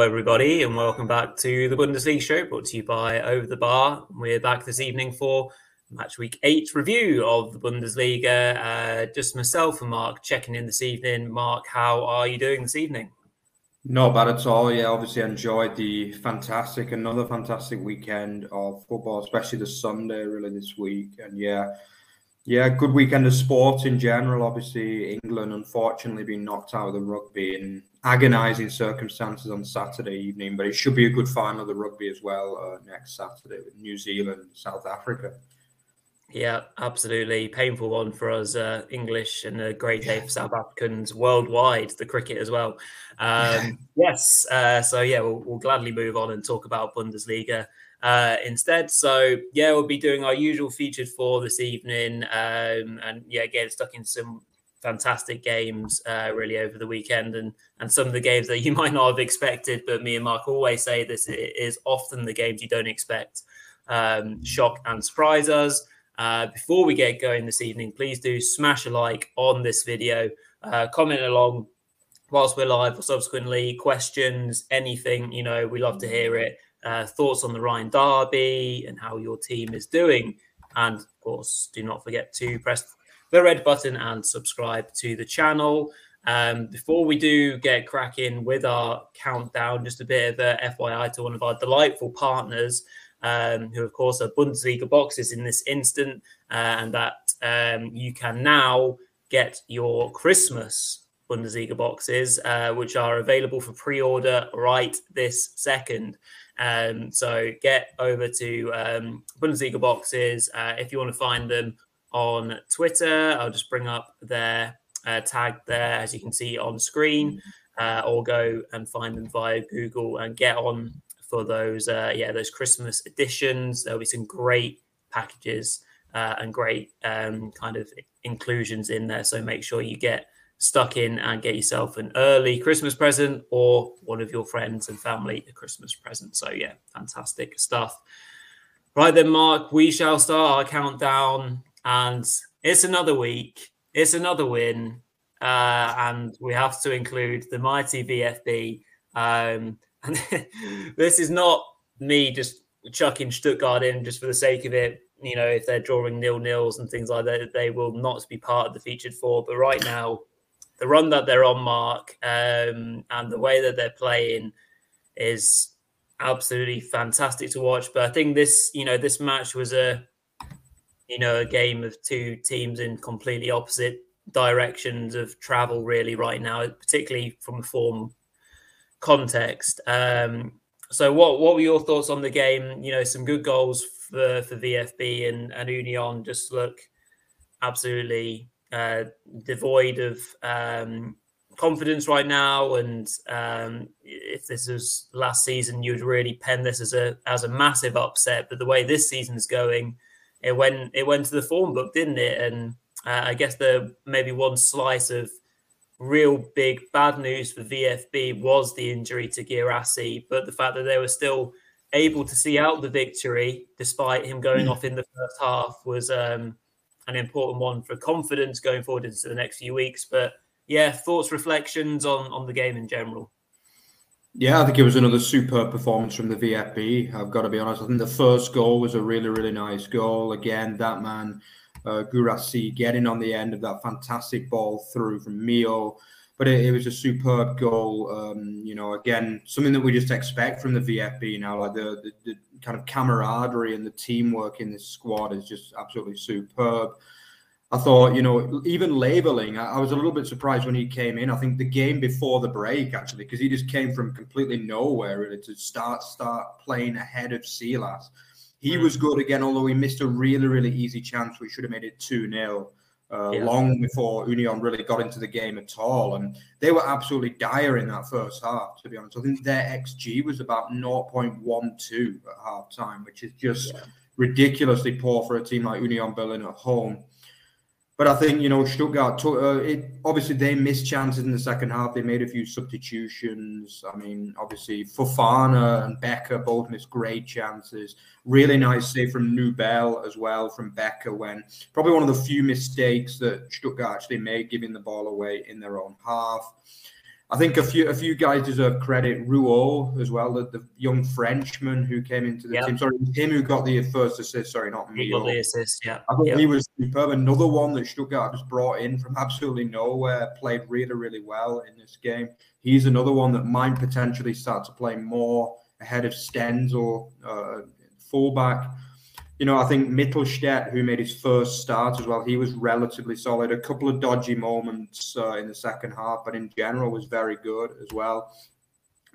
Hello, everybody, and welcome back to the Bundesliga show brought to you by Over the Bar. We're back this evening for match week eight review of the Bundesliga. Uh, just myself and Mark checking in this evening. Mark, how are you doing this evening? Not bad at all. Yeah, obviously enjoyed the fantastic, another fantastic weekend of football, especially the Sunday really this week. And yeah, yeah, good weekend of sports in general. Obviously, England unfortunately being knocked out of the rugby in agonising circumstances on Saturday evening, but it should be a good final of the rugby as well uh, next Saturday with New Zealand, South Africa. Yeah, absolutely. Painful one for us uh, English and a great day for South Africans worldwide, the cricket as well. Um, yes. Uh, so, yeah, we'll, we'll, gladly move on and talk about Bundesliga uh, instead. So, yeah, we'll be doing our usual featured for this evening. Um, and, yeah, getting stuck in some fantastic games uh, really over the weekend and and some of the games that you might not have expected but me and mark always say this is often the games you don't expect um, shock and surprise us uh, before we get going this evening please do smash a like on this video uh, comment along whilst we're live or subsequently questions anything you know we love to hear it uh, thoughts on the rhine derby and how your team is doing and of course do not forget to press the red button and subscribe to the channel. Um, before we do get cracking with our countdown, just a bit of a FYI to one of our delightful partners, um, who of course are Bundesliga boxes in this instant, uh, and that um, you can now get your Christmas Bundesliga boxes, uh, which are available for pre-order right this second. Um, so get over to um, Bundesliga boxes uh, if you want to find them on Twitter. I'll just bring up their uh, tag there, as you can see on screen, uh, or go and find them via Google and get on for those, uh, yeah, those Christmas editions. There'll be some great packages uh, and great um, kind of inclusions in there. So make sure you get stuck in and get yourself an early Christmas present or one of your friends and family a Christmas present. So yeah, fantastic stuff. Right then, Mark, we shall start our countdown and it's another week. It's another win, uh, and we have to include the mighty VFB. Um, and this is not me just chucking Stuttgart in just for the sake of it. You know, if they're drawing nil nils and things like that, they will not be part of the featured four. But right now, the run that they're on, Mark, um, and the way that they're playing is absolutely fantastic to watch. But I think this, you know, this match was a you know, a game of two teams in completely opposite directions of travel, really, right now, particularly from a form context. Um, so, what what were your thoughts on the game? You know, some good goals for for VFB and and Union just look absolutely uh, devoid of um, confidence right now. And um, if this was last season, you'd really pen this as a as a massive upset. But the way this season is going it went it went to the form book, didn't it? And uh, I guess the maybe one slice of real big bad news for VFB was the injury to Guirassy, but the fact that they were still able to see out the victory despite him going mm. off in the first half was um, an important one for confidence going forward into the next few weeks. But yeah, thoughts, reflections on on the game in general. Yeah, I think it was another superb performance from the VFB. I've got to be honest. I think the first goal was a really, really nice goal. Again, that man, uh, Guirassy, getting on the end of that fantastic ball through from Millot. But it, it was a superb goal. Um, you know, again, something that we just expect from the VFB now. Like the, the, the kind of camaraderie and the teamwork in this squad is just absolutely superb. I thought, you know, even Leweling, I, I, was a little bit surprised when he came in. I think the game before the break, actually, because he just came from completely nowhere really to start start playing ahead of Silas. He mm. was good again, although he missed a really, really easy chance. We should have made it 2 0 uh, yeah. long before Union really got into the game at all. And they were absolutely dire in that first half, to be honest. I think their XG was about 0.12 at half time, which is just yeah. ridiculously poor for a team like Union Berlin at home. But I think you know Stuttgart. Took, uh, it obviously they missed chances in the second half. They made a few substitutions. I mean, obviously Fofana and Becker both missed great chances. Really nice save from Nübel as well from Becker. When probably one of the few mistakes that Stuttgart actually made, giving the ball away in their own half. I think a few a few guys deserve credit. Rouault as well, the, the young Frenchman who came into the yep. team. Sorry, him who got the first assist. Sorry, not me. He got the assist. Yeah, I thought yep. he was superb. Another one that Stuttgart just brought in from absolutely nowhere, played really really well in this game. He's another one that might potentially start to play more ahead of Stenzel, uh, fullback you know, I think Mittelstadt, who made his first start as well, he was relatively solid. A couple of dodgy moments uh, in the second half, but in general was very good as well.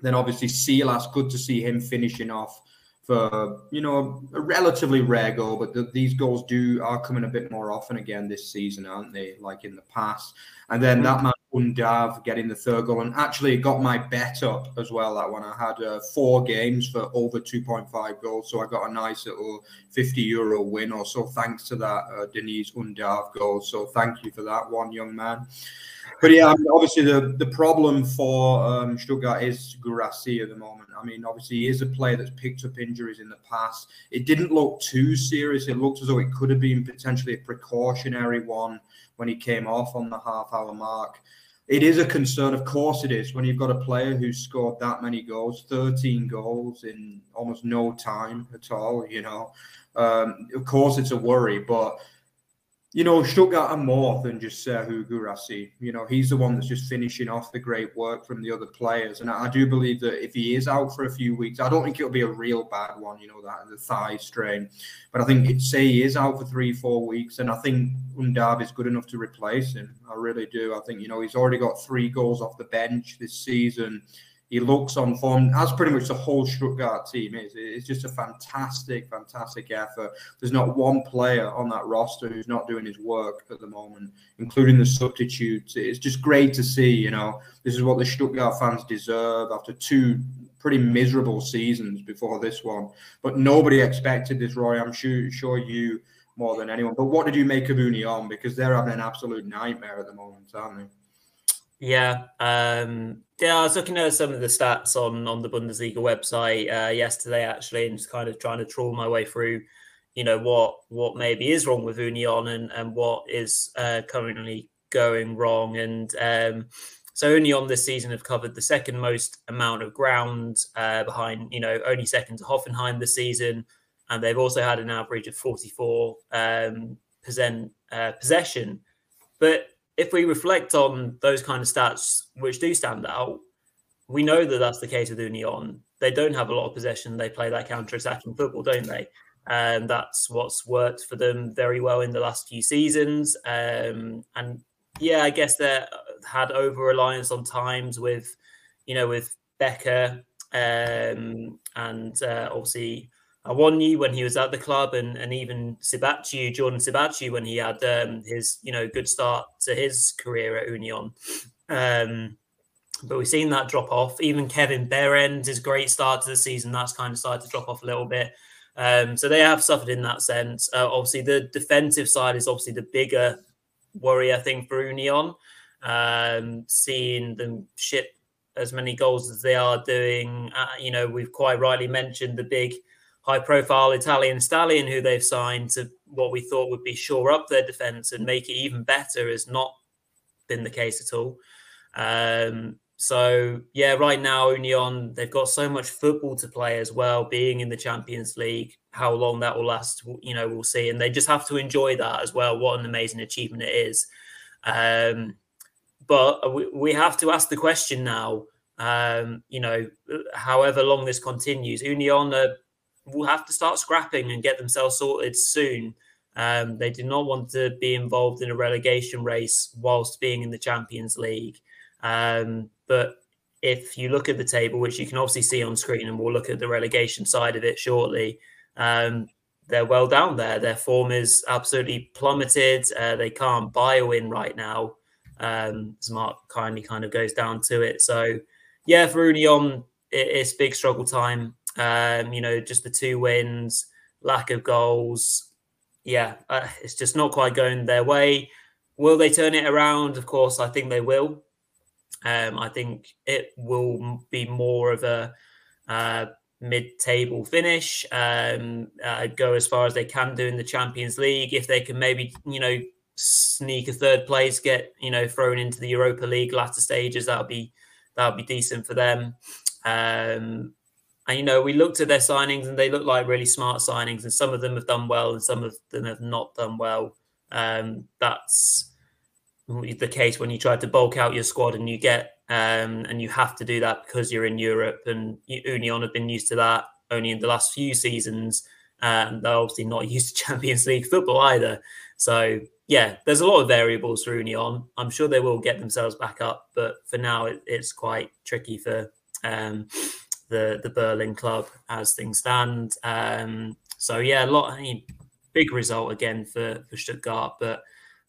Then obviously Silas, good to see him finishing off for you know a relatively rare goal, but the, these goals do are coming a bit more often again this season, aren't they? Like in the past. And then that man Undav getting the third goal, and actually got my bet up as well. That one I had uh, four games for over 2.5 goals, so I got a nice little 50 euro win or so thanks to that uh, Deniz Undav goal. So thank you for that one, young man. But yeah, I mean, obviously the, the problem for um, Stuttgart is Guirassy at the moment. I mean, obviously he is a player that's picked up injuries in the past. It didn't look too serious. It looked as though it could have been potentially a precautionary one when he came off on the half hour mark. It is a concern, of course it is, when you've got a player who's scored that many goals, 13 goals in almost no time at all, you know. Um, of course it's a worry, but you know, Stuttgart are more than just Serhou Guirassy. You know, he's the one that's just finishing off the great work from the other players. And I, do believe that if he is out for a few weeks, I don't think it'll be a real bad one, you know, that the thigh strain. But I think it say he is out for three, four weeks, and I think Undav is good enough to replace him. I really do. I think, you know, he's already got three goals off the bench this season. He looks on form, as pretty much the whole Stuttgart team. It's just a fantastic, fantastic effort. There's not one player on that roster who's not doing his work at the moment, including the substitutes. It's just great to see, you know, this is what the Stuttgart fans deserve after two pretty miserable seasons before this one. But nobody expected this, Roy. I'm sure, sure you more than anyone. But what did you make of Union? Because they're having an absolute nightmare at the moment, aren't they? Yeah, um, yeah. I was looking at some of the stats on on the Bundesliga website uh, yesterday, actually, and just kind of trying to trawl my way through, you know, what what maybe is wrong with Union and and what is uh, currently going wrong. And um, so Union this season have covered the second most amount of ground uh, behind, you know, only second to Hoffenheim this season, and they've also had an average of forty four um, percent uh, possession, but if we reflect on those kind of stats which do stand out, we know that that's the case with Union. They don't have a lot of possession. They play that counter-attacking football, don't they? And that's what's worked for them very well in the last few seasons. Um, and yeah, I guess they had over reliance on times with, you know, with Becker um, and uh, obviously Awoniyi when he was at the club, and and even Siebatcheu, Jordan Siebatcheu when he had um, his you know good start to his career at Union. Um, but we've seen that drop off. Even Kevin Behrens, his great start to the season, that's kind of started to drop off a little bit. Um, so they have suffered in that sense. Uh, obviously, the defensive side is obviously the bigger worry, I think, for Union. Um, seeing them ship as many goals as they are doing, uh, you know, we've quite rightly mentioned the big high profile Italian stallion who they've signed to what we thought would be shore up their defense and make it even better has not been the case at all. Um, so yeah, right now Union they've got so much football to play as well, being in the Champions League. How long that will last, you know, we'll see, and they just have to enjoy that as well. What an amazing achievement it is! Um, but we, we have to ask the question now. Um, you know, however long this continues, Union are will have to start scrapping and get themselves sorted soon. Um, they do not want to be involved in a relegation race whilst being in the Champions League. Um, but if you look at the table, which you can obviously see on screen, and we'll look at the relegation side of it shortly, um, they're well down there. Their form is absolutely plummeted. Uh, they can't buy a win right now. Um, as Mark kindly kind of goes down to it. So, yeah, for Union, it's big struggle time. Um, you know, just the two wins, lack of goals. Yeah, uh, it's just not quite going their way. Will they turn it around? Of course, I think they will. Um, I think it will be more of a uh, mid-table finish. Um, uh, go as far as they can do in the Champions League. If they can maybe, you know, sneak a third place, get you know thrown into the Europa League latter stages, that would be that would be decent for them. Um, and you know, we looked at their signings and they look like really smart signings, and some of them have done well and some of them have not done well. Um, that's the case when you try to bulk out your squad and you get um, and you have to do that because you're in Europe and Union have been used to that only in the last few seasons. and they're obviously not used to Champions League football either. So yeah, there's a lot of variables for Union. I'm sure they will get themselves back up, but for now it, it's quite tricky for um, the the Berlin club as things stand. Um, so yeah, a lot. I mean, big result again for for Stuttgart, but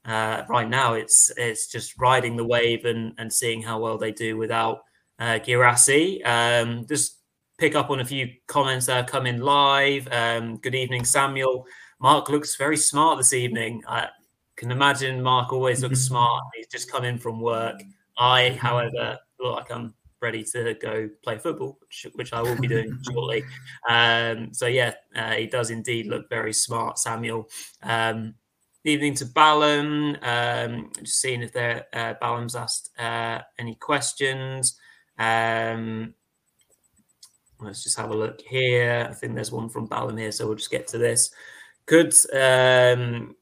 uh, right now it's it's just riding the wave and and seeing how well they do without uh, Guirassy. Um, just pick up on a few comments that are coming live. Um, good evening, Samuel. Mark looks very smart this evening. I can imagine Mark always looks smart. He's just come in from work. I, however, look like I'm ready to go play football, which, which I will be doing shortly. Um, so yeah, uh, he does indeed look very smart, Samuel. Um, evening to Ballum. Um, just seeing if there uh, Ballum's asked uh, any questions. Um, let's just have a look here. I think there's one from Ballum here, so we'll just get to this. Could um,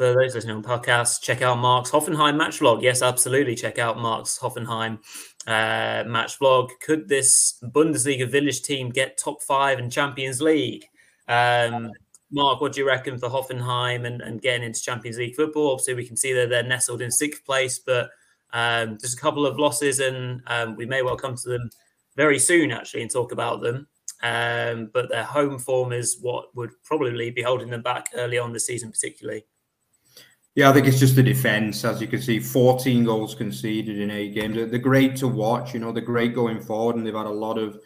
for those listening on podcasts, check out Mark's Hoffenheim match vlog. Yes, absolutely. Check out Mark's Hoffenheim uh, match vlog. Could this Bundesliga village team get top five in Champions League? Um, Mark, what do you reckon for Hoffenheim and, and getting into Champions League football? Obviously, we can see that they're nestled in sixth place, but um, just a couple of losses, and um, we may well come to them very soon, actually, and talk about them. Um, but their home form is what would probably be holding them back early on the season, particularly. Yeah, I think it's just the defense. As you can see, 14 goals conceded in eight games. They're great to watch. You know, they're great going forward, and they've had a lot of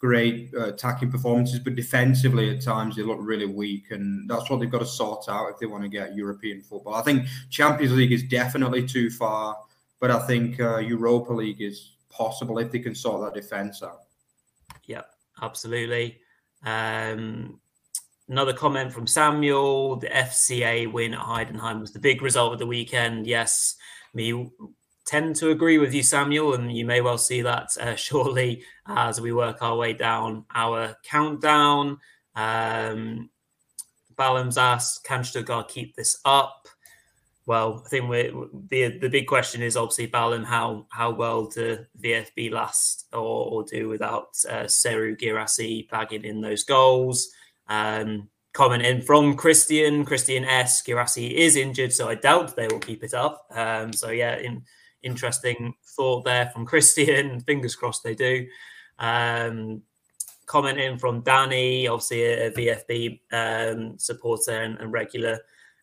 great uh, attacking performances. But defensively, at times, they look really weak, and that's what they've got to sort out if they want to get European football. I think Champions League is definitely too far, but I think uh, Europa League is possible if they can sort that defense out. Yeah, absolutely. Um, Another comment from Samuel: the FCA win at Heidenheim was the big result of the weekend. Yes, me tend to agree with you, Samuel, and you may well see that uh, shortly as we work our way down our countdown. Um, Ballum's asked, "Can Stuttgart keep this up?" Well, I think we're, the the big question is obviously Ballum how how well do VFB last or, or do without uh, Serhou Guirassy bagging in those goals. Um, comment from Christian. Christian S. Guirassy is injured, so I doubt they will keep it up. Um, so yeah, in, interesting thought there from Christian. Fingers crossed they do. Um, commenting from Danny, obviously a, a VFB um, supporter and, and regular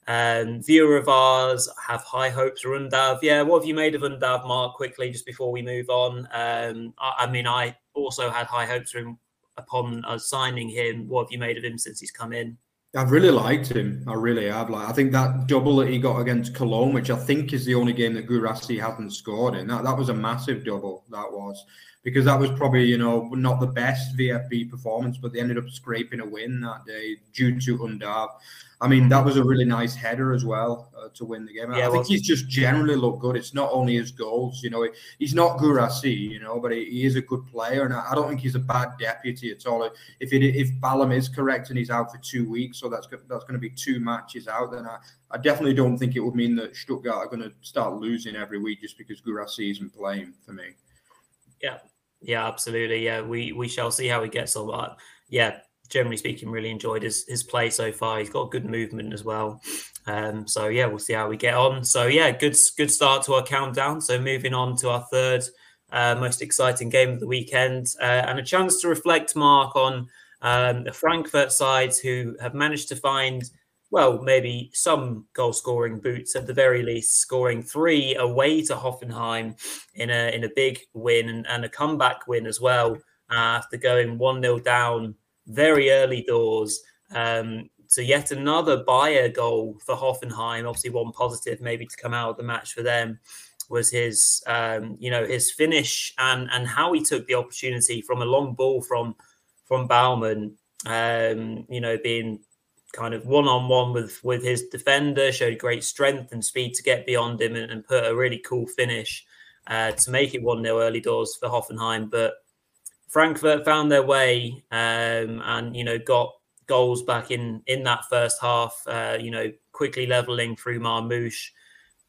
um, viewer of ours. Have high hopes for Undav. Yeah, what have you made of Undav, Mark? Quickly, just before we move on. Um, I, I mean, I also had high hopes for him upon us signing him. What have you made of him since he's come in? I've really liked him. I really have. Like, I think that double that he got against Cologne, which I think is the only game that Guirassy hasn't scored in, that, that was a massive double. That was because that was probably you know not the best VFB performance, but they ended up scraping a win that day due to Undav. I mean, that was a really nice header as well uh, to win the game. Yeah, I think he's just generally looked good. It's not only his goals, you know, he's not Guirassy, you know, but he, he, is a good player, and I, I, don't think he's a bad deputy at all. If it, if Ballum is correct and he's out for two weeks, so that's that's going to be two matches out, then I, I definitely don't think it would mean that Stuttgart are going to start losing every week just because Guirassy isn't playing for me. Yeah, yeah, absolutely. Yeah, we we shall see how he gets on. But yeah, generally speaking, really enjoyed his his play so far. He's got good movement as well. Um, so yeah, we'll see how we get on. So yeah, good good start to our countdown. So moving on to our third uh, most exciting game of the weekend, uh, and a chance to reflect, Mark, on um, the Frankfurt sides who have managed to find. Well, maybe some goal scoring boots at the very least, scoring three away to Hoffenheim in a in a big win and, and a comeback win as well uh, after going 1 0 down very early doors. Um, so yet another Beier goal for Hoffenheim. Obviously, one positive maybe to come out of the match for them was his, um, you know, his finish and and how he took the opportunity from a long ball from from Baumann. Um, you know, being kind of one on one with with his defender, showed great strength and speed to get beyond him and, and put a really cool finish uh, to make it 1 0 early doors for Hoffenheim. But Frankfurt found their way um, and, you know, got goals back in in that first half, uh, you know, quickly leveling through Marmoush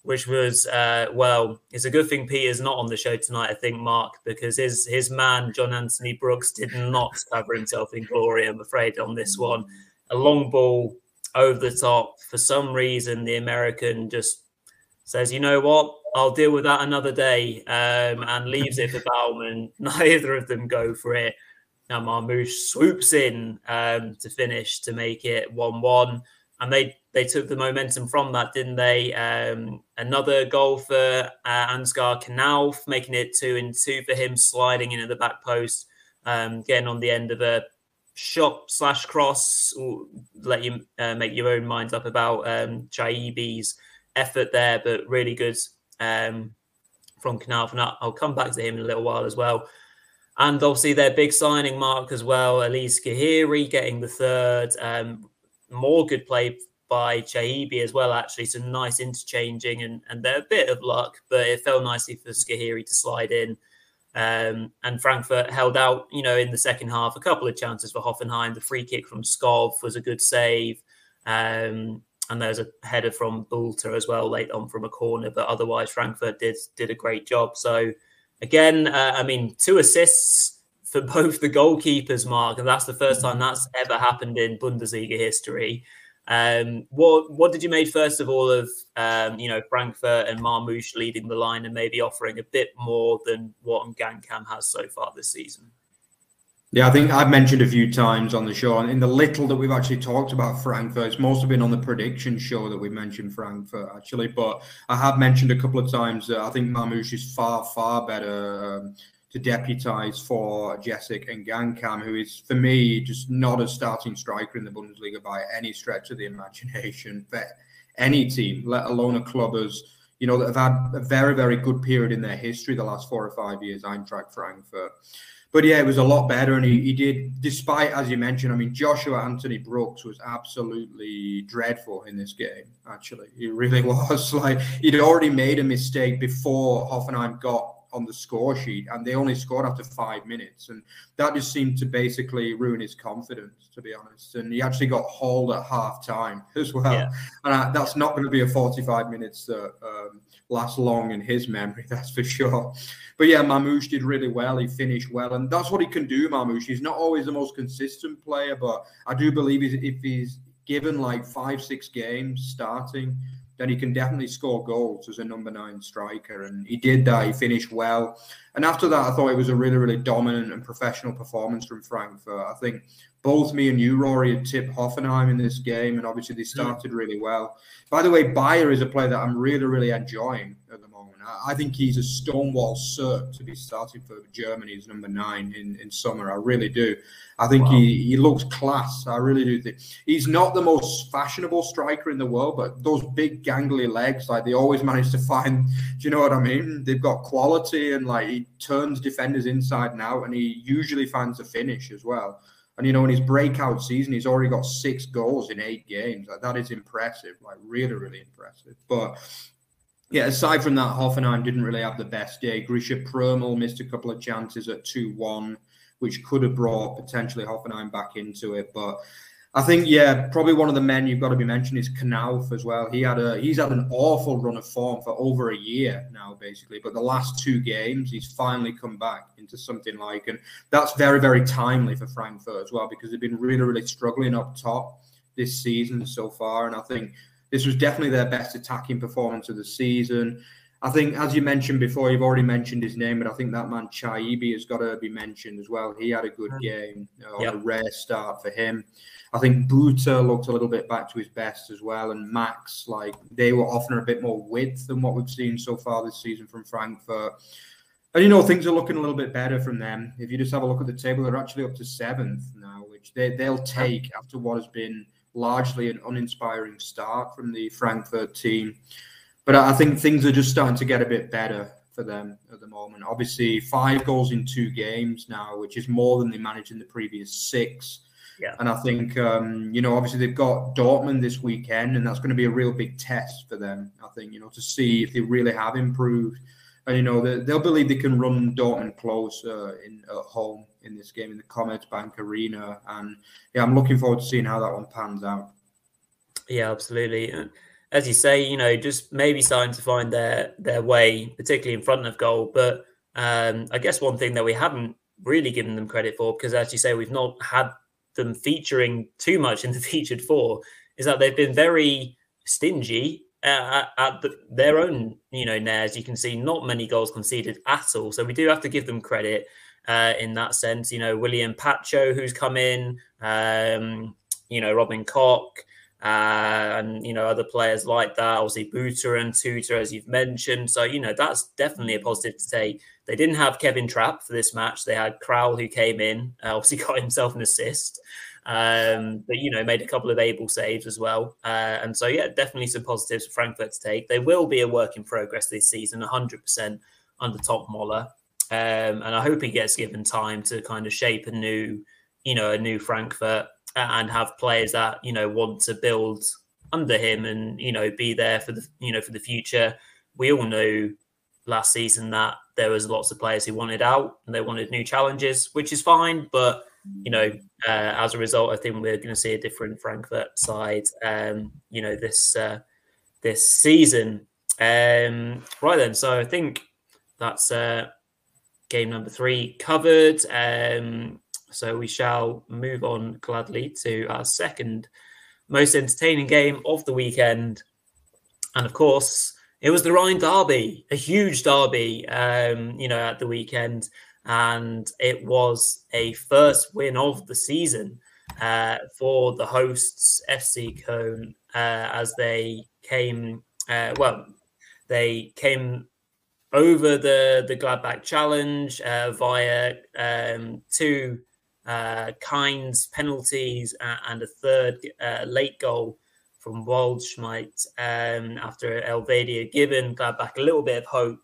which was uh, well, it's a good thing Peter's not on the show tonight. I think Mark because his his man John Anthony Brooks did not cover himself in glory. I'm afraid on this one, a long ball over the top. For some reason, the American just says, "You know what? I'll deal with that another day," um, and leaves it for Baumann. Neither of them go for it. Now Marmoush swoops in um, to finish to make it one-one, and they they took the momentum from that, didn't they? Um, another goal for uh, Ansgar Knauf, making it two and two for him, sliding in at the back post, um, getting on the end of a shot slash cross. let you uh, make your own minds up about um, effort there, but really good um, from. And I'll come back to him in a little while as well. And obviously their big signing mark as well, Ellyes Skhiri getting the third. Um, more good play by Chaibi as well, actually. Some nice interchanging and, and they're a bit of luck, but it fell nicely for Skhiri to slide in. Um, and Frankfurt held out, you know, in the second half, a couple of chances for Hoffenheim. The free kick from Skov was a good save. Um, and there's a header from Bulter as well late on from a corner. But otherwise, Frankfurt did did a great job. So again, uh, I mean, two assists for both the goalkeepers, Mark, and that's the first time that's ever happened in Bundesliga history. Um, what what did you make first of all of um, you know Frankfurt and Marmoush leading the line and maybe offering a bit more than what Ngankam has so far this season? Yeah, I think I've mentioned a few times on the show, and in the little that we've actually talked about Frankfurt, it's mostly been on the prediction show that we mentioned Frankfurt actually. But I have mentioned a couple of times that I think Marmoush is far far better um, to deputise for Jessic Ngankam, who is, for me, just not a starting striker in the Bundesliga by any stretch of the imagination for any team, let alone a club as, you know, that have had a very, very good period in their history the last four or five years, Eintracht Frankfurt. But yeah, it was a lot better. And he, he did, despite, as you mentioned, I mean, Joshua Anthony Brooks was absolutely dreadful in this game, actually. He really was. Like, he'd already made a mistake before Hoffenheim got on the score sheet, and they only scored after five minutes, and that just seemed to basically ruin his confidence, to be honest. And he actually got hauled at half time as well, yeah. and I, that's not going to be a forty-five minutes that um, last long in his memory, that's for sure. But yeah, Marmoush did really well. He finished well, and that's what he can do. Marmoush. He's not always the most consistent player, but I do believe if he's given like five, six games starting then he can definitely score goals as a number nine striker. And he did that. He finished well. And after that, I thought it was a really, really dominant and professional performance from Frankfurt. I think both me and you, Rory, had tipped Hoffenheim in this game, and obviously they mm. started really well. By the way, Beier is a player that I'm really, really enjoying I think he's a stonewall cert to be starting for Germany as number nine in, in summer. I really do. I think wow. he, he looks class. I really do think he's not the most fashionable striker in the world, but those big gangly legs, like they always manage to find. Do you know what I mean? They've got quality, and like he turns defenders inside and out, and he usually finds a finish as well. And you know, in his breakout season, he's already got six goals in eight games. Like that is impressive, like really, really impressive. But yeah, aside from that, Hoffenheim didn't really have the best day. Grischa Prömel missed a couple of chances at 2 1 which could have brought potentially Hoffenheim back into it. But I think, yeah, probably one of the men you've got to be mentioning is Knauf as well. He had a he's had an awful run of form for over a year now, basically. But the last two games, he's finally come back into something like, and that's very, very timely for Frankfurt as well because they've been really, really struggling up top this season so far. And I think this was definitely their best attacking performance of the season. I think, as you mentioned before, you've already mentioned his name, but I think that man Chaibi has got to be mentioned as well. He had a good game, uh, yep. a rare start for him. I think Buta looked a little bit back to his best as well, and Max, like they were offering a bit more width than what we've seen so far this season from Frankfurt. And you know, things are looking a little bit better from them. If you just have a look at the table, they're actually up to seventh now, which they, they'll take after what has been largely an uninspiring start from the Frankfurt team. But I think things are just starting to get a bit better for them at the moment. Obviously, five goals in two games now, which is more than they managed in the previous six. Yeah. And I think, um, you know, obviously they've got Dortmund this weekend, and that's going to be a real big test for them. I think, you know, to see if they really have improved and you know they, they'll believe they can run Dortmund close uh, in at home in this game in the Commerzbank Arena, and yeah, I'm looking forward to seeing how that one pans out. Yeah, absolutely. As you say, you know, just maybe starting to find their their way, particularly in front of goal. But um, I guess one thing that we haven't really given them credit for, because as you say, we've not had them featuring too much in the featured four, is that they've been very stingy at, at the, their own, you know, nares. You can see not many goals conceded at all. So we do have to give them credit uh, in that sense. You know, William Pacho, who's come in, um, you know, Robin Koch, uh, and you know other players like that. Obviously, Buta and Tuta, as you've mentioned. So you know that's definitely a positive to take. They didn't have Kevin Trapp for this match. They had Grahl who came in, uh, obviously got himself an assist, um, but you know made a couple of able saves as well. Uh, and so yeah, definitely some positives for Frankfurt to take. They will be a work in progress this season, 100% under Toppmöller. Um, and I hope he gets given time to kind of shape a new, you know, a new Frankfurt and have players that you know want to build under him and you know be there for the you know for the future. We all knew last season that there was lots of players who wanted out and they wanted new challenges, which is fine. But you know, uh, as a result, I think we're going to see a different Frankfurt side. Um, you know, this uh, this season. Um, right then, so I think that's uh, game number three covered. Um, so we shall move on gladly to our second most entertaining game of the weekend. And of course, it was the Rhine Derby, a huge derby, um, you know, at the weekend. And it was a first win of the season uh, for the hosts, FC Köln, uh, as they came, uh, well, they came over the the Gladbach Challenge uh, via um, two uh, Kainz penalties and a third uh, late goal from Waldschmidt um, after Elvedia given Gladbach a little bit of hope,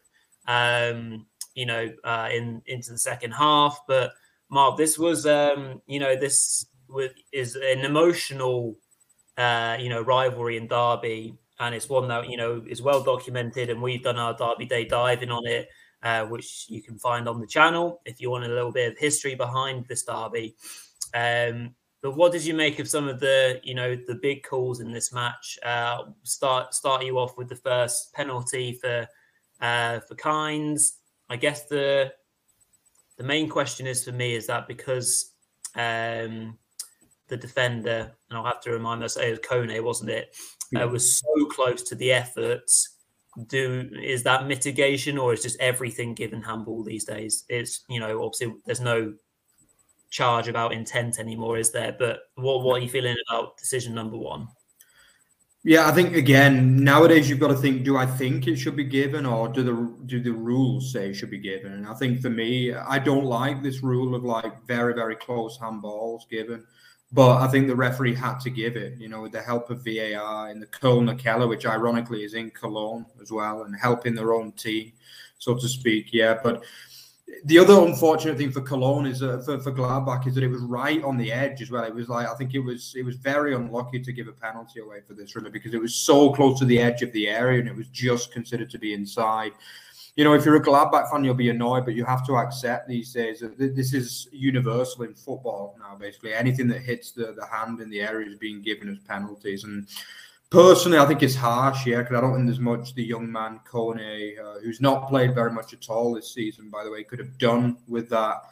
um, you know, uh, in into the second half. But Mark, this was, um, you know, this is an emotional, uh, you know, rivalry in Derby, and it's one that you know is well documented, and we've done our Derby Day Dive-In on it uh, which you can find on the channel if you want a little bit of history behind this derby. Um, but what did you make of some of the, you know, the big calls in this match? Uh, start start you off with the first penalty for uh, for Kainz. I guess the the main question is for me is that because um, the defender, and I'll have to remind myself, it was Kone, wasn't it? Uh, was so close to the efforts do is that mitigation or is just everything given handball these days? It's you know obviously there's no charge about intent anymore, is there? But what what are you feeling about decision number one? Yeah, I think again nowadays you've got to think: Do I think it should be given, or do the do the rules say it should be given? And I think for me, I don't like this rule of like very very close handballs given. But I think the referee had to give it, you know, with the help of VAR in the Kölner Keller, which ironically is in Cologne as well, and helping their own team, so to speak. Yeah, but the other unfortunate thing for Cologne is uh, for, for Gladbach is that it was right on the edge as well. It was like I think it was it was very unlucky to give a penalty away for this really because it was so close to the edge of the area and it was just considered to be inside you know, if you're a Gladbach fan, you'll be annoyed, but you have to accept these days that this is universal in football now. Basically, anything that hits the, the hand in the area is being given as penalties. And personally, I think it's harsh, yeah, because I don't think there's much the young man Kone, uh, who's not played very much at all this season, by the way, could have done with that.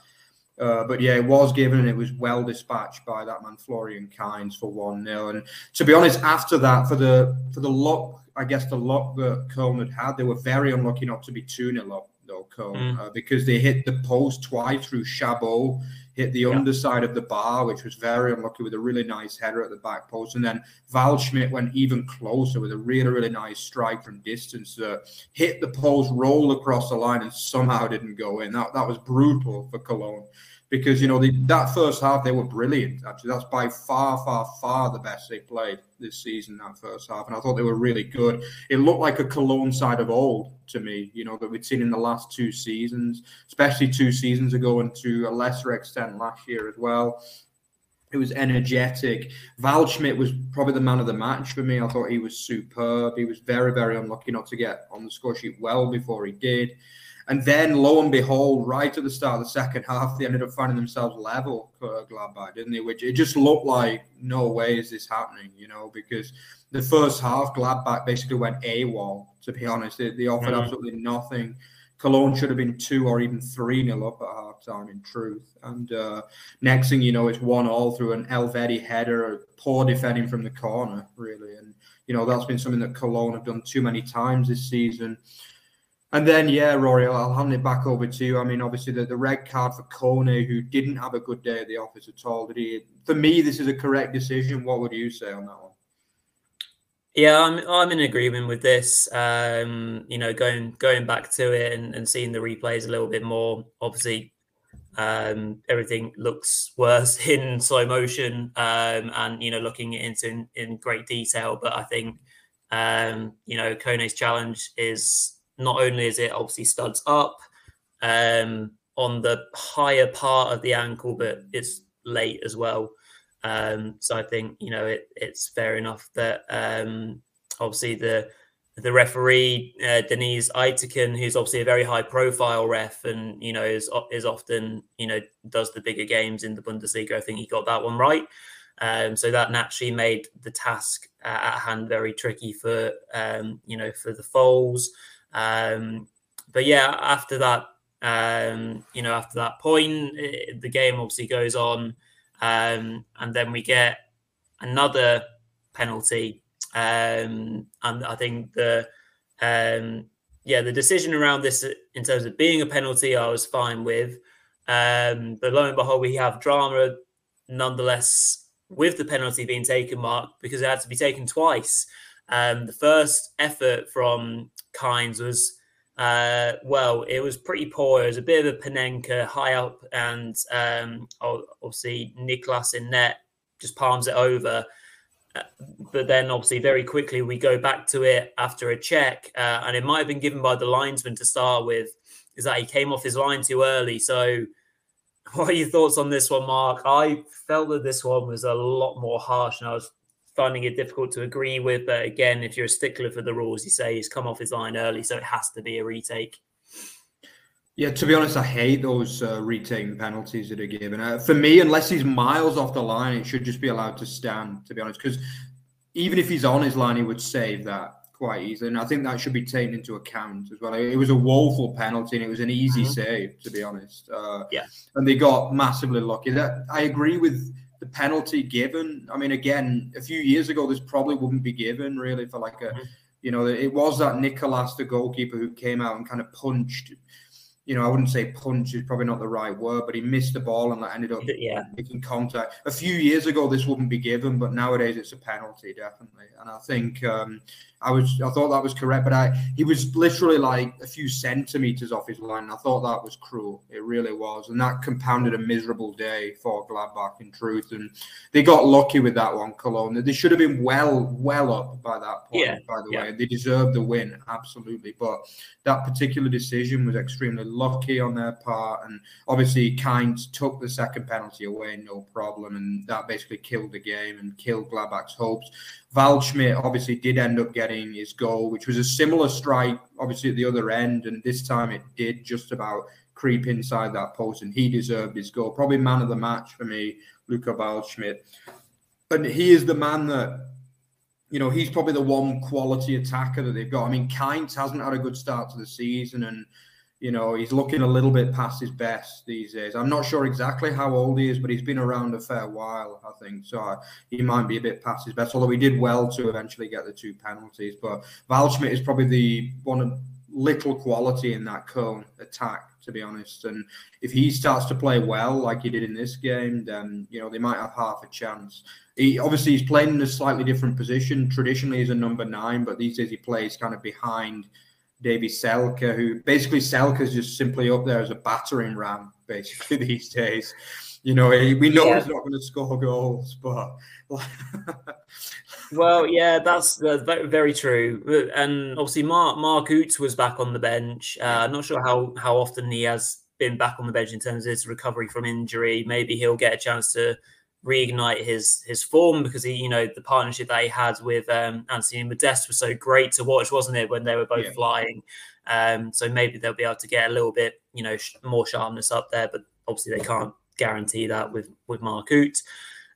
Uh, but yeah, it was given and it was well dispatched by that man Florian Kainz for one 0 And to be honest, after that, for the for the luck, I guess the luck that Köln had had, they were very unlucky not to be two 0 up though Köln mm. uh, because they hit the post twice through Chabot, hit the yeah. underside of the bar, which was very unlucky with a really nice header at the back post, and then Waldschmidt went even closer with a really really nice strike from distance that hit the post, rolled across the line, and somehow didn't go in. That that was brutal for Cologne because you know the, that first half they were brilliant. Actually, that's by far, far, far the best they played this season. That first half, and I thought they were really good. It looked like a Cologne side of old to me. You know that we'd seen in the last two seasons, especially two seasons ago, and to a lesser extent last year as well. It was energetic. Waldschmidt was probably the man of the match for me. I thought he was superb. He was very, very unlucky not to get on the score sheet well before he did. And then, lo and behold, right at the start of the second half, they ended up finding themselves level, uh, Gladbach, didn't they? Which it just looked like, no way is this happening, you know, because the first half, Gladbach basically went AWOL, to be honest. They, they offered mm-hmm. absolutely nothing. Cologne should have been two or even three nil up at half time, in truth. And uh, next thing you know, it's one all through an Elvedi header, poor defending from the corner, really. And, you know, that's been something that Cologne have done too many times this season. And then, yeah, Rory, I'll hand it back over to you. I mean, obviously, the, the red card for Kone, who didn't have a good day at the office at all, did he? For me, this is a correct decision. What would you say on that one? Yeah, I'm I'm in agreement with this. Um, you know, going going back to it and, and seeing the replays a little bit more. Obviously, um, everything looks worse in slow motion, um, and you know, looking into in, in great detail. But I think um, you know, Kone's challenge is not only is it obviously studs up um, on the higher part of the ankle, but it's late as well. Um, so I think you know it, it's fair enough that um, obviously the the referee uh, Deniz Aytekin, who's obviously a very high profile ref, and you know is is often you know does the bigger games in the Bundesliga. I think he got that one right. Um, so that naturally made the task uh, at hand very tricky for um, you know for the Foals. Um, but yeah, after that, um, you know, after that point, it, the game obviously goes on, um, and then we get another penalty, um, and I think the um, yeah the decision around this in terms of being a penalty, I was fine with. Um, but lo and behold, we have drama nonetheless with the penalty being taken, Mark, because it had to be taken twice. Um, the first effort from Kainz was, uh, well, it was pretty poor. It was a bit of a Panenka high up, and um, obviously Nicolas in net just palms it over. Uh, but then, obviously, very quickly we go back to it after a check, uh, and it might have been given by the linesman to start with. Is that he came off his line too early? So, what are your thoughts on this one, Mark? I felt that this one was a lot more harsh, and I was finding it difficult to agree with. But again, if you're a stickler for the rules, you say he's come off his line early, so it has to be a retake. Yeah, to be honest, I hate those uh, retaking penalties that are given. Uh, for me, unless he's miles off the line, it should just be allowed to stand, to be honest. Because even if he's on his line, he would save that quite easily. And I think that should be taken into account as well. It was a woeful penalty and it was an easy mm-hmm. save, to be honest. Uh, yeah. And they got massively lucky. That I agree with penalty given. I mean, again, a few years ago, this probably wouldn't be given really for like a, you know, it was that Nicolas, the goalkeeper, who came out and kind of punched you know, I wouldn't say punch is probably not the right word, but he missed the ball and that ended up yeah. making contact. A few years ago, this wouldn't be given, but nowadays it's a penalty, definitely. And I think um, I was, I thought that was correct, but I, he was literally like a few centimeters off his line. I thought that was cruel. It really was, and that compounded a miserable day for Gladbach, in truth. And they got lucky with that one, Cologne. They should have been well, well up by that point. Yeah. By the yeah. way, they deserved the win absolutely, but that particular decision was extremely lucky on their part. And obviously, Kainz took the second penalty away, no problem. And that basically killed the game and killed Gladbach's hopes. Waldschmidt obviously did end up getting his goal, which was a similar strike, obviously, at the other end. And this time it did just about creep inside that post, and he deserved his goal. Probably man of the match for me, Luca Waldschmidt. And he is the man that you know, he's probably the one quality attacker that they've got. I mean, Kainz hasn't had a good start to the season, and you know, he's looking a little bit past his best these days. I'm not sure exactly how old he is, but he's been around a fair while, I think. So uh, he might be a bit past his best, although he did well to eventually get the two penalties. But Waldschmidt is probably the one of little quality in that Köln attack, to be honest. And if he starts to play well, like he did in this game, then you know they might have half a chance. He obviously he's playing in a slightly different position. Traditionally, he's a number nine, but these days he plays kind of behind Davie Selke, who basically Selke is just simply up there as a battering ram, basically these days. You know, we know yeah. he's not going to score goals, but. well, yeah, that's, that's very true. And obviously, Mark Mark Uth was back on the bench. Uh, I'm not sure how how often he has been back on the bench in terms of his recovery from injury. Maybe he'll get a chance to reignite his his form because he, you know, the partnership that he had with um, Anthony Modeste was so great to watch, wasn't it? When they were both yeah. flying, um, so maybe they'll be able to get a little bit, you know, sh- more sharpness up there. But obviously, they can't guarantee that with with Mark Uth.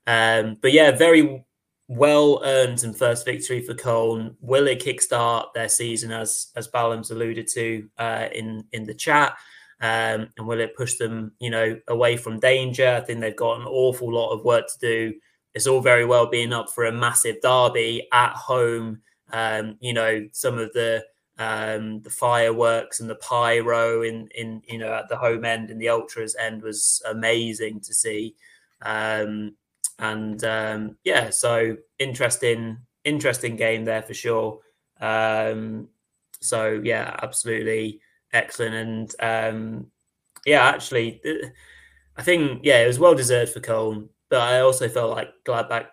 Um, but yeah, very well earned and first victory for Cologne. Will it kickstart their season as as Balam's alluded to uh, in in the chat? Um, and will it push them, you know, away from danger? I think they've got an awful lot of work to do. It's all very well being up for a massive derby at home. Um, you know, some of the um, the fireworks and the pyro in in you know at the home end and the ultras end was amazing to see. Um, and um, yeah, so interesting, interesting game there for sure. Um, so yeah, absolutely excellent, and um, yeah, actually, I think yeah, it was well deserved for Cologne, but I also felt like Gladbach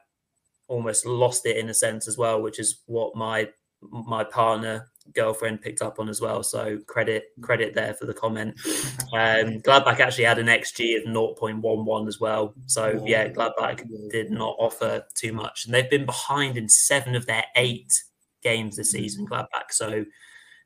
almost lost it in a sense as well, which is what my my partner girlfriend picked up on as well. So credit credit there for the comment. Um, Gladbach actually had an XG of 0.11 as well. So yeah, Gladbach did not offer too much, and they've been behind in seven of their eight games this season. Gladbach, so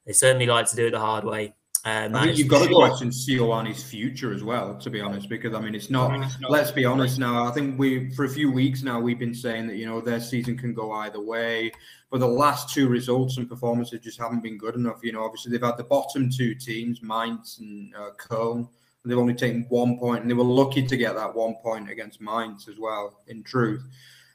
they certainly like to do it the hard way. Um, I think you've got to question Seoane's future as well, to be honest, because I mean, it's not, it's not. Let's be honest now. I think we, for a few weeks now, we've been saying that you know their season can go either way, but the last two results and performances just haven't been good enough. You know, obviously they've had the bottom two teams, Mainz and uh, Köln. They've only taken one point, and they were lucky to get that one point against Mainz as well. In truth,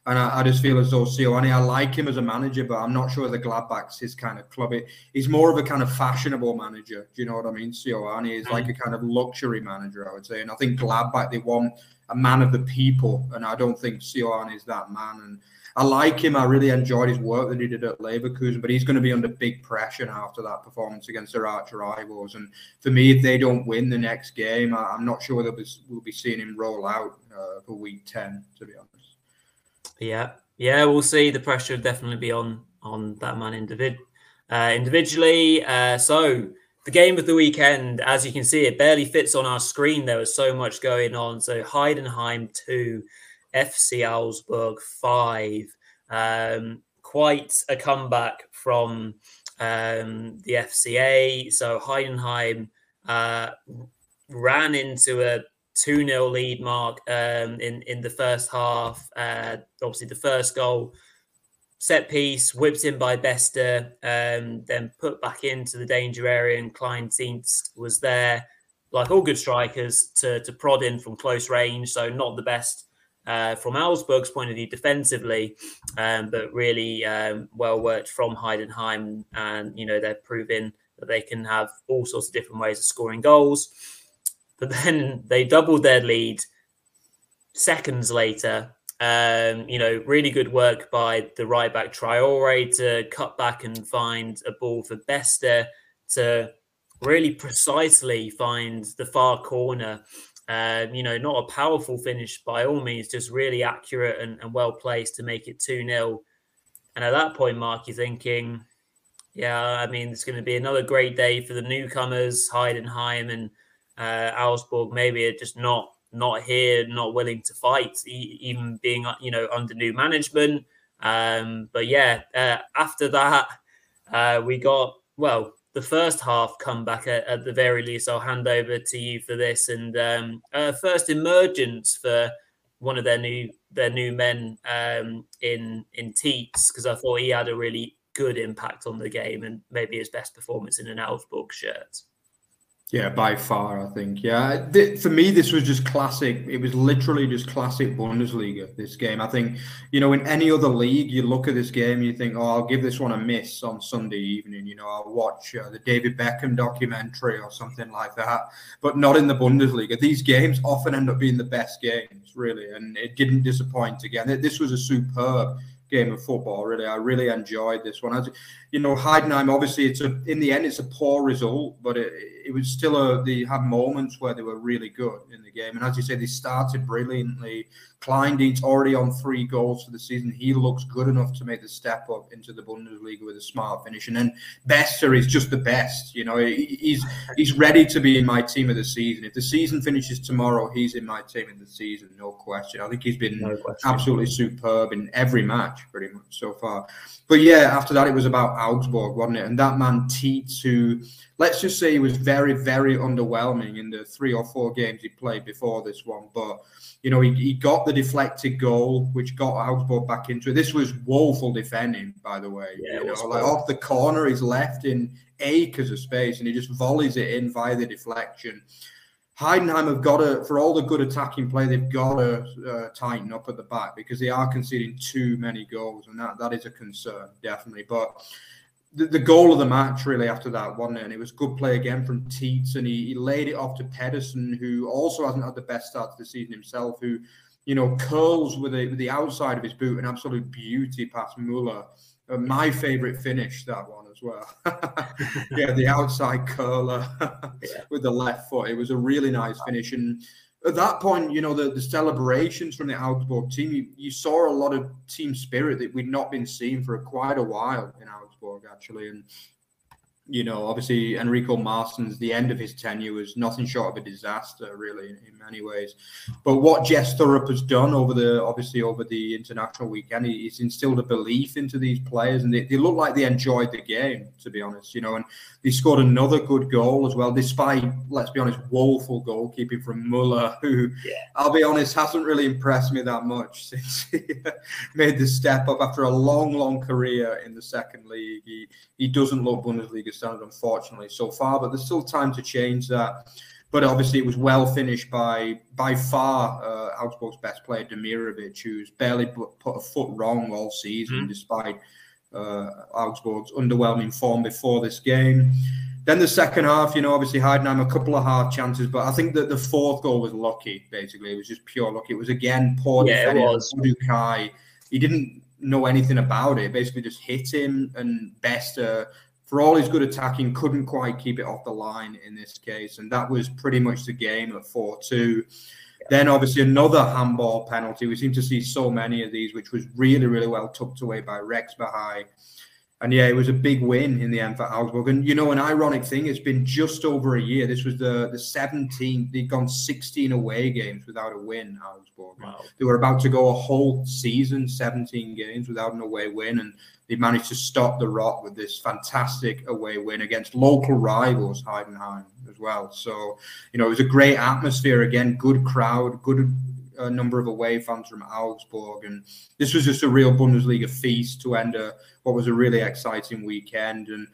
and I, I, just feel as though Seoane, I like him as a manager, but I'm not sure the Gladbach's his kind of club. It, he's more of a kind of fashionable manager. Do you know what I mean? Seoane is like a kind of luxury manager, I would say. And I think Gladbach, they want a man of the people. And I don't think Seoane is that man. And I like him. I really enjoyed his work that he did at Leverkusen, but he's going to be under big pressure after that performance against their arch rivals. And for me, if they don't win the next game, I, am not sure whether we'll be seeing him roll out uh, for week 10, to be honest. Yeah, yeah, we'll see. The pressure will definitely be on on that man individ- uh, individually. Uh, so the game of the weekend, as you can see, it barely fits on our screen. There was so much going on. So Heidenheim two, FC Augsburg five. Um, quite a comeback from um, the FCA. So Heidenheim uh, ran into a 2 0 lead mark um, in, in the first half. Uh, obviously, the first goal, set piece, whipped in by Beste, um, then put back into the danger area, and Kleindienst was there, like all good strikers, to, to prod in from close range. So, not the best. Uh, from Augsburg's point of view, defensively, um, but really um, well worked from Heidenheim, and you know they're proving that they can have all sorts of different ways of scoring goals. But then they doubled their lead seconds later. Um, you know, really good work by the right back Traore to cut back and find a ball for Beste to really precisely find the far corner. Um, you know, not a powerful finish by all means, just really accurate and, and well placed to make it 2 0. And at that point, Mark, you're thinking, yeah, I mean, it's going to be another great day for the newcomers, Hyde and Heidenheim and uh, Augsburg maybe are just not not here, not willing to fight, even being uh, you know under new management. Um, but yeah, uh, after that, uh, we got well the first half comeback at, at, the very least. I'll hand over to you for this and um, uh, first emergence for one of their new their new men um, in in Tietz because I thought he had a really good impact on the game and maybe his best performance in an Augsburg shirt. Yeah, by far, I think. Yeah, for me, this was just classic. It was literally just classic Bundesliga. This game, I think, you know, in any other league, you look at this game, and you think, oh, I'll give this one a miss on Sunday evening. You know, I'll watch uh, the David Beckham documentary or something like that. But not in the Bundesliga. These games often end up being the best games, really, and it didn't disappoint again. This was a superb game of football. Really, I really enjoyed this one. As you know, Heidenheim. Obviously, it's a in the end, it's a poor result, but it, it was still a. They had moments where they were really good in the game, and as you say, they started brilliantly. Kleindienst already on three goals for the season. He looks good enough to make the step up into the Bundesliga with a smart finish. And then Beste is just the best. You know, he's he's ready to be in my team of the season. If the season finishes tomorrow, he's in my team of the season, no question. I think he's been no absolutely superb in every match, pretty much so far. But yeah, after that, it was about Augsburg, wasn't it? And that man Tietz, who let's just say he was very, very underwhelming in the three or four games he played before this one. But you know, he, he got the deflected goal, which got Augsburg back into it. This was woeful defending, by the way. Yeah, you know, like off the corner, he's left in acres of space, and he just volleys it in via the deflection. Heidenheim have got to, for all the good attacking play, they've got to uh, tighten up at the back because they are conceding too many goals, and that that is a concern, definitely. But the, the goal of the match really after that, wasn't it? And it was good play again from Tietz, and he, he laid it off to Pedersen, who also hasn't had the best start to the season himself, who you know curls with, a, with the outside of his boot, an absolute beauty past Muller. Uh, my favourite finish that one as well. yeah, the outside curler with the left foot. It was a really nice finish, and at that point, you know, the, the celebrations from the Augsburg team, you, you, saw a lot of team spirit that we'd not been seeing for quite a while in Augsburg, actually. And you know, obviously Enrico Maassen's, the end of his tenure was nothing short of a disaster, really, in, in many ways. But what Jess Thorup has done over the, obviously over the international weekend, he, he's instilled a belief into these players, and they, they look like they enjoyed the game, to be honest. You know, and they scored another good goal as well, despite, let's be honest, woeful goalkeeping from Muller, who, yeah. I'll be honest, hasn't really impressed me that much since he made the step up after a long, long career in the second league. He he doesn't look Bundesliga standard, unfortunately, so far. But there's still time to change that. But obviously, it was well finished by by far uh, Augsburg's best player, Demirovic, who's barely put a foot wrong all season, mm. despite uh, Augsburg's underwhelming form before this game. Then the second half, you know, obviously Heidenheim a couple of hard chances, but I think that the fourth goal was lucky. Basically, it was just pure luck. It was again poor yeah, defending. It was. Uduokhai. He didn't know anything about it. Basically, just hit him, and Beste, for all his good attacking, couldn't quite keep it off the line in this case, and that was pretty much the game at four two. Then obviously another handball penalty. We seem to see so many of these, which was really, really well tucked away by Rexhbecaj. And yeah, it was a big win in the end for Augsburg. And you know, an ironic thing, it's been just over a year. This was the the 17th. They'd gone 16 away games without a win, Augsburg. Wow. They were about to go a whole season, 17 games without an away win. And they managed to stop the rot with this fantastic away win against local rivals, Heidenheim, as well. So, you know, it was a great atmosphere again, good crowd, good a number of away fans from Augsburg, and this was just a real Bundesliga feast to end a, what was a really exciting weekend. And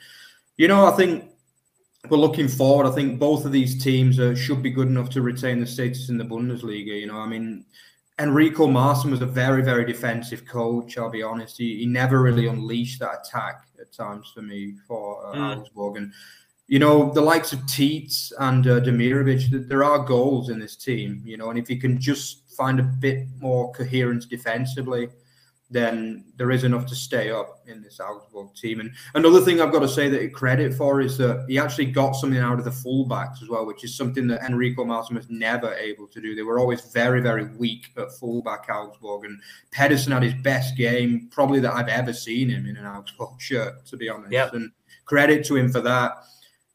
you know, I think we're looking forward. I think both of these teams uh, should be good enough to retain the status in the Bundesliga. You know, I mean, Enrico Maassen was a very, very defensive coach. I'll be honest; he, he never really unleashed that attack at times for me for uh, mm. Augsburg, and you know, the likes of Tietz and uh, Demirovic, there are goals in this team, you know, and if you can just find a bit more coherence defensively, then there is enough to stay up in this Augsburg team. And another thing I've got to say that credit for is that he actually got something out of the fullbacks as well, which is something that Enrico Maassen was never able to do. They were always very, very weak at fullback Augsburg. And Pedersen had his best game, probably that I've ever seen him in an Augsburg shirt, to be honest. Yep. And credit to him for that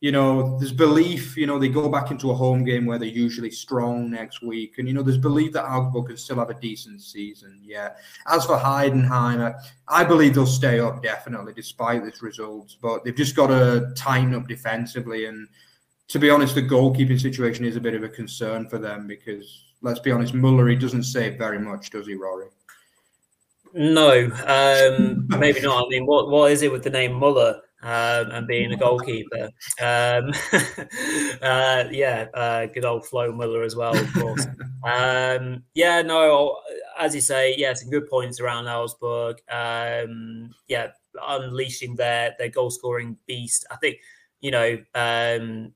you know, there's belief, you know, they go back into a home game where they're usually strong next week. And, you know, there's belief that Augsburg can still have a decent season. Yeah. As for Heidenheimer, I believe they'll stay up definitely despite this result. but they've just got to tighten up defensively. And to be honest, the goalkeeping situation is a bit of a concern for them because, let's be honest, Muller, he doesn't save very much, does he, Rory? No, um, maybe not. I mean, what what is it with the name Muller? Um, and being a goalkeeper. Um, uh, yeah, uh, good old Flo Muller as well, of course. um, yeah, no, as you say, yeah, some good points around Augsburg. Um, yeah, unleashing their their goal scoring beast. I think you know um,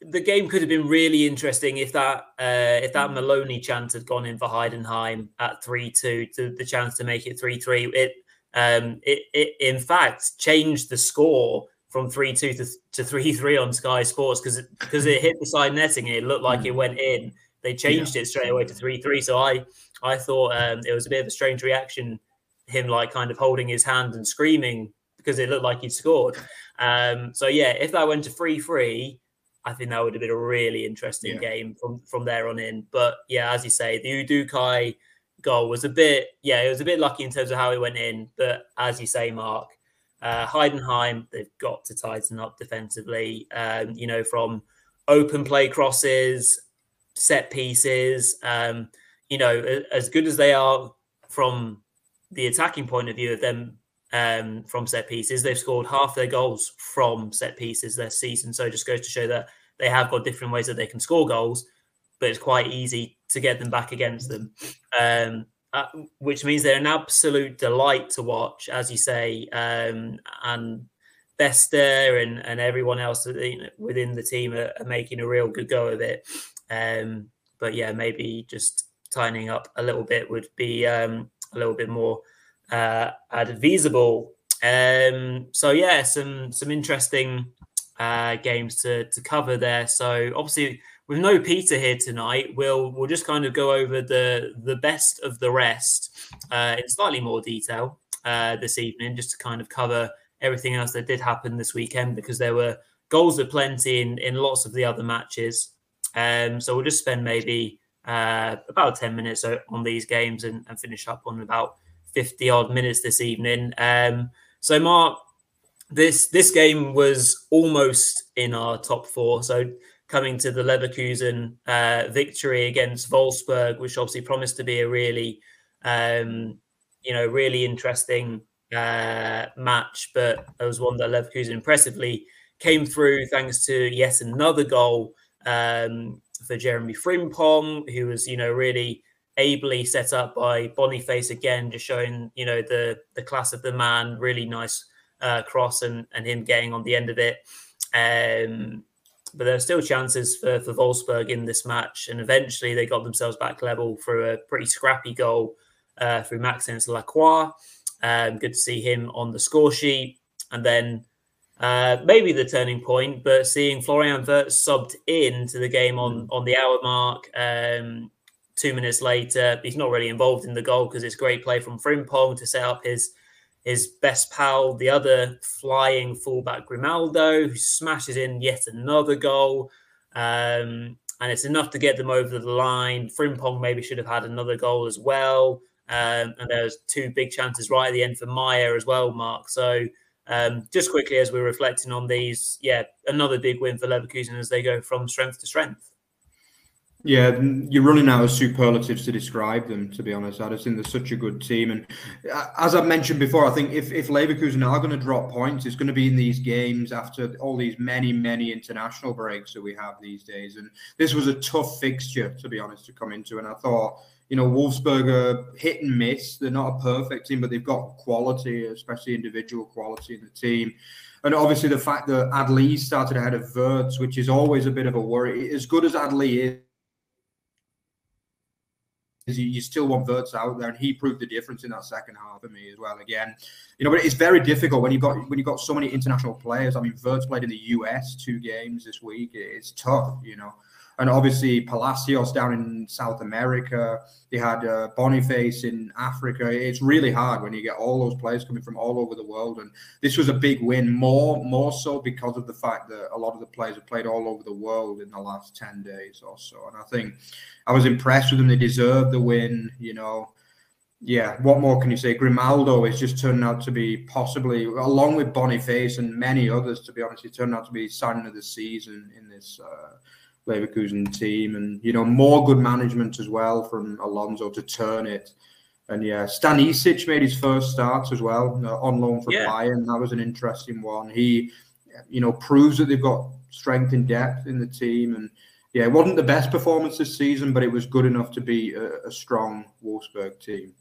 the game could have been really interesting if that uh, if that Maloney chance had gone in for Heidenheim at three two, to the chance to make it three three. It um, it, it in fact changed the score from three two to, to three three on Sky Sports because because it, it, hit the side netting and it looked like it hmm. went in. They changed yeah. it straight away to three three. So I I thought um, it was a bit of a strange reaction, him like kind of holding his hand and screaming because it looked like he'd scored. Um, so yeah, if that went to three three, I think that would have been a really interesting yeah. game from from there on in. But yeah, as you say, the Uduokhai goal was a bit yeah, it was a bit lucky in terms of how it went in. But as you say, Mark, uh, Heidenheim they've got to tighten up defensively. Um, you know, from open play crosses, set pieces. Um, you know, as good as they are from the attacking point of view of them um, from set pieces. They've scored half their goals from set pieces this season. So it just goes to show that they have got different ways that they can score goals, but it's quite easy to get them back against them. Um, uh, which means they're an absolute delight to watch, as you say. Um, and Beste and, and everyone else within the team are, are, making a real good go of it. Um, but yeah, maybe just tightening up a little bit would be um, a little bit more uh, advisable. Um, so yeah, some some interesting uh, games to to cover there. So obviously, with no Peter here tonight, we'll we'll just kind of go over the the best of the rest uh, in slightly more detail uh, this evening, just to kind of cover everything else that did happen this weekend because there were goals of plenty in in lots of the other matches. Um, so we'll just spend maybe uh, about ten minutes on these games and, and finish up on about 50 odd minutes this evening. Um, so, Mark, this this game was almost in our top four. So, coming to the Leverkusen uh, victory against Wolfsburg, which obviously promised to be a really, um, you know, really interesting uh, match, but it was one that Leverkusen impressively came through thanks to yet another goal um, for Jeremy Frimpong, who was, you know, really ably set up by Boniface again, just showing you know the the class of the man. Really nice uh, cross and and him getting on the end of it. Um, but there are still chances for for Wolfsburg in this match, and eventually they got themselves back level through a pretty scrappy goal uh, through Maxence Lacroix. Um, good to see him on the score sheet, and then. Uh, maybe the turning point, but seeing Florian Wirtz subbed in to the game on on the hour mark, um, Two minutes later, he's not really involved in the goal because it's great play from Frimpong to set up his his best pal, the other flying fullback Grimaldo, who smashes in yet another goal. Um, and it's enough to get them over the line. Frimpong maybe should have had another goal as well. Um, and there's two big chances right at the end for Meyer as well, Mark. So um, just quickly as we're reflecting on these, yeah, another big win for Leverkusen as they go from strength to strength. Yeah, you're running out of superlatives to describe them. To be honest, I just think they're such a good team, and uh, as I've mentioned before, I think if if Leverkusen are going to drop points, it's going to be in these games after all these many many international breaks that we have these days. And this was a tough fixture, to be honest, to come into. And I thought, you know, Wolfsburg are hit and miss. They're not a perfect team, but they've got quality, especially individual quality in the team. And obviously, the fact that Adli started ahead of Wirtz, which is always a bit of a worry. As good as Adli is you, you still want Wirtz out there, and he proved the difference in that second half for me as well. Again, you know, but it's very difficult when you've got when you've got so many international players. I mean, Wirtz played in the US two games this week. It's tough, you know and obviously Palacios down in South America. They had uh, Boniface in Africa. It's really hard when you get all those players coming from all over the world, and this was a big win. More, more so because of the fact that a lot of the players have played all over the world in the last ten days or so. And I think I was impressed with them. They deserved the win. You know, yeah, what more can you say? Grimaldo is just turned out to be possibly, along with Boniface and many others, to be honest, he turned out to be signing of the season in this uh, Leverkusen team, and you know more good management as well from Alonso to turn it. And yeah, Stanisic made his first start as well uh, on loan for yeah. Bayern. That was an interesting one. He, you know, proves that they've got strength and depth in the team. And yeah, it wasn't the best performance this season, but it was good enough to be a, a strong Wolfsburg team.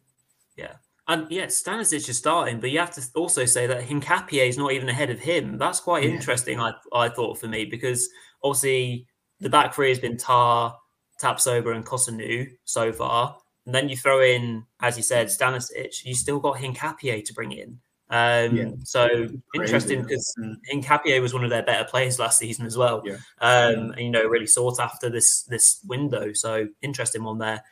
Yeah. And yeah, Stanisic is starting, but you have to also say that Hincapié is not even ahead of him. That's quite yeah. interesting, I, I thought, for me, because obviously the back three has been Tah, Tapsoba, and Kossounou so far. And then you throw in, as you said, Stanisic, you still got Hincapié to bring in. Um, yeah. So interesting because Hincapié was one of their better players last season as well. Yeah. Um, and, you know, really sought after this this window. So interesting one there.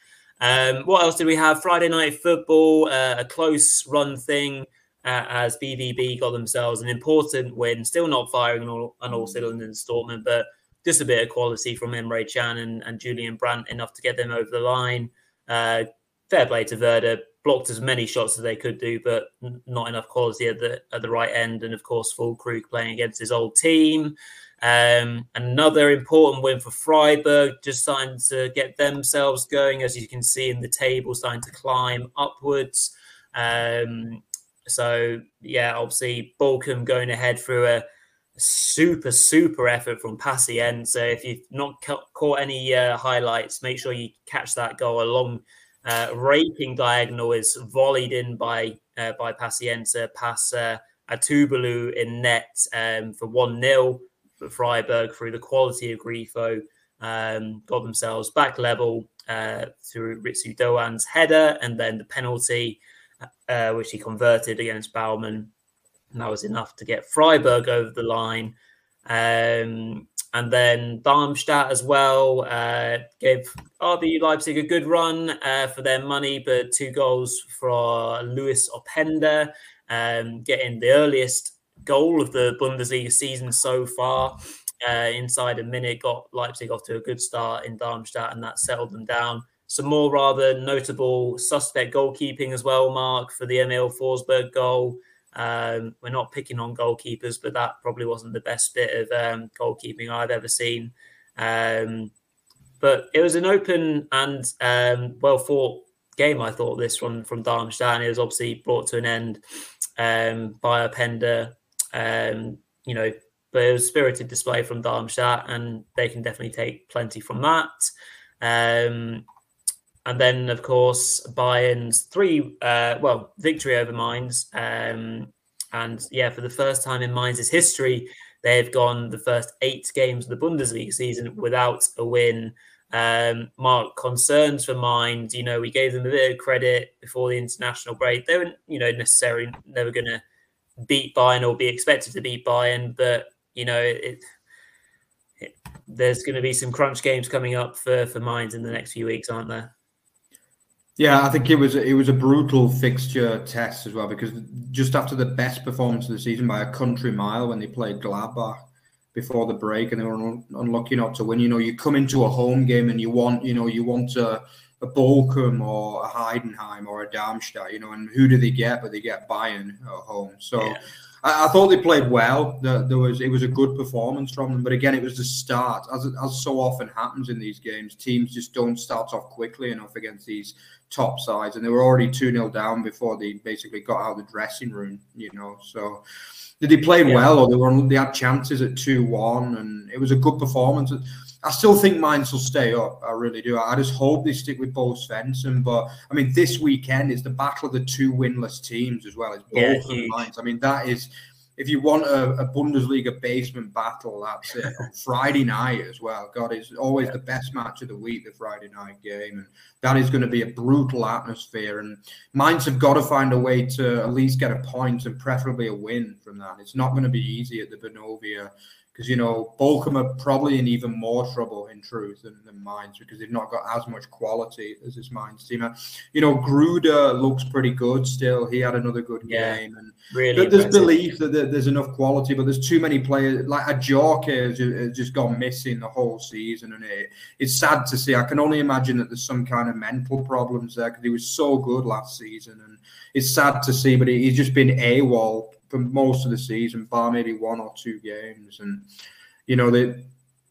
Um, what else did we have? Friday night football, uh, a close run thing uh, as BVB got themselves an important win. Still not firing on all, on all cylinders, Dortmund, but just a bit of quality from Emre Can and, and Julian Brandt enough to get them over the line. Uh, fair play to Werder. Blocked as many shots as they could do, but not enough quality at the at the right end. And of course, Füllkrug playing against his old team. Um, another important win for Freiburg, just starting to get themselves going, as you can see in the table, starting to climb upwards. Um, so yeah, obviously Bochum going ahead through a super super effort from Passien. So if you've not ca- caught any uh, highlights, make sure you catch that goal. A long uh, raking diagonal is volleyed in by uh, by Pacienza past uh, Atubolu in net um, for one 0 but Freiburg, through the quality of Grifo, um, got themselves back level uh, through Ritsu Doan's header and then the penalty, uh, which he converted against Baumann. And that was enough to get Freiburg over the line. Um, and then Darmstadt as well uh, gave RB Leipzig a good run uh, for their money, but two goals for Loïs Openda, um, getting the earliest goal of the Bundesliga season so far. Uh, inside a minute, got Leipzig off to a good start in Darmstadt, and that settled them down. Some more rather notable suspect goalkeeping as well, Mark, for the Emil Forsberg goal. Um, we're not picking on goalkeepers, but that probably wasn't the best bit of um, goalkeeping I've ever seen. Um, but it was an open and um, well fought game, I thought, this one from Darmstadt. And it was obviously brought to an end um, by Openda um, you know, but it was a spirited display from Darmstadt, and they can definitely take plenty from that. Um, and then, of course, Bayern's three, uh, well, victory over Mainz, Um, and yeah, for the first time in Mainz' history, they've gone the first eight games of the Bundesliga season without a win. Um, Mark, concerns for Mainz. You know, we gave them a bit of credit before the international break. They weren't, you know, necessarily never going to beat Bayern or be expected to beat Bayern, but you know it, it, there's going to be some crunch games coming up for for Mainz in the next few weeks, aren't there? Yeah, I think it was it was a brutal fixture test as well because just after the best performance of the season by a country mile when they played Gladbach before the break and they were un- unlucky not to win. You know, you come into a home game and you want you know you want to a Bochum or a Heidenheim or a Darmstadt, you know, and who do they get? But they get Bayern at home. So yeah. I, I, thought they played well. There, was it was a good performance from them, but again, it was the start, as as so often happens in these games. Teams just don't start off quickly enough against these top sides, and they were already two 0 down before they basically got out of the dressing room. You know, so. Did they play yeah. well, or they were they had chances at two one, and it was a good performance. I still think Mainz will stay up. I really do. I just hope they stick with Bo Svensson. But I mean, this weekend is the battle of the two winless teams as well. It's both yeah, Mainz. I mean, that is if you want a, a, Bundesliga basement battle, that's it. On Friday night as well. God, it's always yeah. the best match of the week, the Friday night game. And that is going to be a brutal atmosphere. And Mainz have got to find a way to at least get a point and preferably a win from that. It's not going to be easy at the Vonovia because you know Bochum are probably in even more trouble in truth than, than Mainz because they've not got as much quality as this Mainz team. You know, Gruda looks pretty good still. He had another good yeah, game, and really there's belief that there's enough quality, but there's too many players. Like Ajorque has just gone missing the whole season, and it, it's sad to see. I can only imagine that there's some kind of mental problems there because he was so good last season, and it's sad to see. But he's just been AWOL for most of the season, bar maybe one or two games. And you know the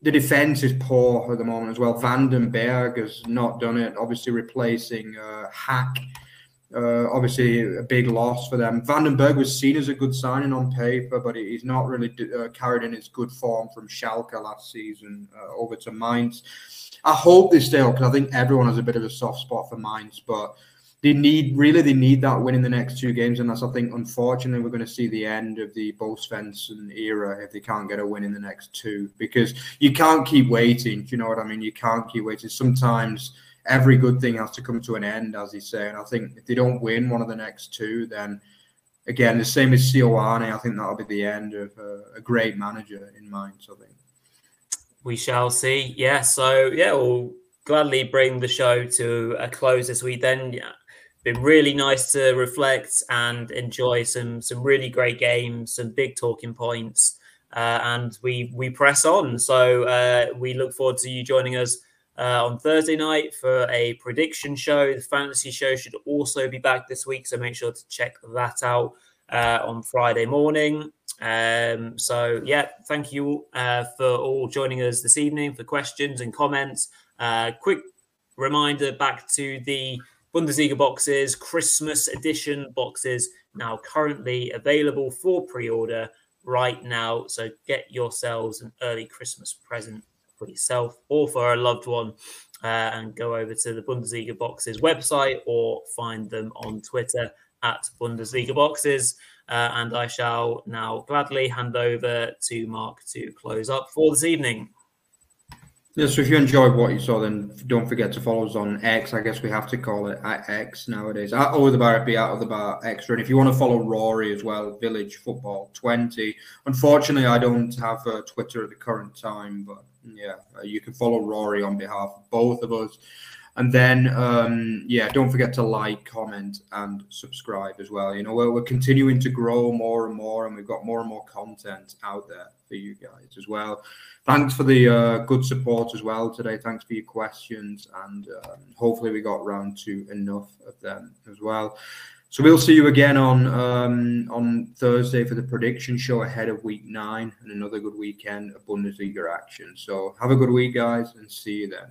the defense is poor at the moment as well. Van den Berg has not done it. Obviously replacing uh, Hack. Uh, obviously, a big loss for them. Van den Berg was seen as a good signing on paper, but he's not really uh, carried in his good form from Schalke last season uh, over to Mainz. I hope they stay up because I think everyone has a bit of a soft spot for Mainz, but they need really they need that win in the next two games, and that's I think unfortunately we're going to see the end of the Bo Svensson era if they can't get a win in the next two because you can't keep waiting. Do you know what I mean? You can't keep waiting. Sometimes every good thing has to come to an end, as he's saying. I think if they don't win one of the next two, then again the same as Seoane, I think that'll be the end of a, a great manager in Mainz. I think we shall see. Yeah. So yeah, well gladly bring the show to a close this week. Then, been really nice to reflect and enjoy some some really great games, some big talking points, uh, and we we press on. So uh, we look forward to you joining us uh, on Thursday night for a prediction show. The fantasy show should also be back this week, so make sure to check that out uh, on Friday morning. Um, so yeah, thank you uh, for all joining us this evening for questions and comments. Uh, quick reminder back to the Bundesliga boxes, Christmas edition boxes now currently available for pre-order right now. So get yourselves an early Christmas present for yourself or for a loved one. Uh, and go over to the Bundesliga Boxes website or find them on Twitter at Bundesliga Boxes. Uh, and I shall now gladly hand over to Mark to close up for this evening. Yeah, so if you enjoyed what you saw, then don't forget to follow us on X. I guess we have to call it X nowadays. At Over the Bar be Out of the Bar Extra. And if you want to follow Rory as well, Village Football 20. Unfortunately, I don't have a Twitter at the current time, but yeah, uh, you can follow Rory on behalf of both of us. And then, um, yeah, don't forget to like, comment, and subscribe as well. You know, we're, we're continuing to grow more and more, and we've got more and more content out there for you guys as well. Thanks for the uh, good support as well today. Thanks for your questions, and um, hopefully we got round to enough of them as well. So we'll see you again on um, on Thursday for the prediction show ahead of Week Nine and another good weekend of Bundesliga action. So have a good week, guys, and see you then.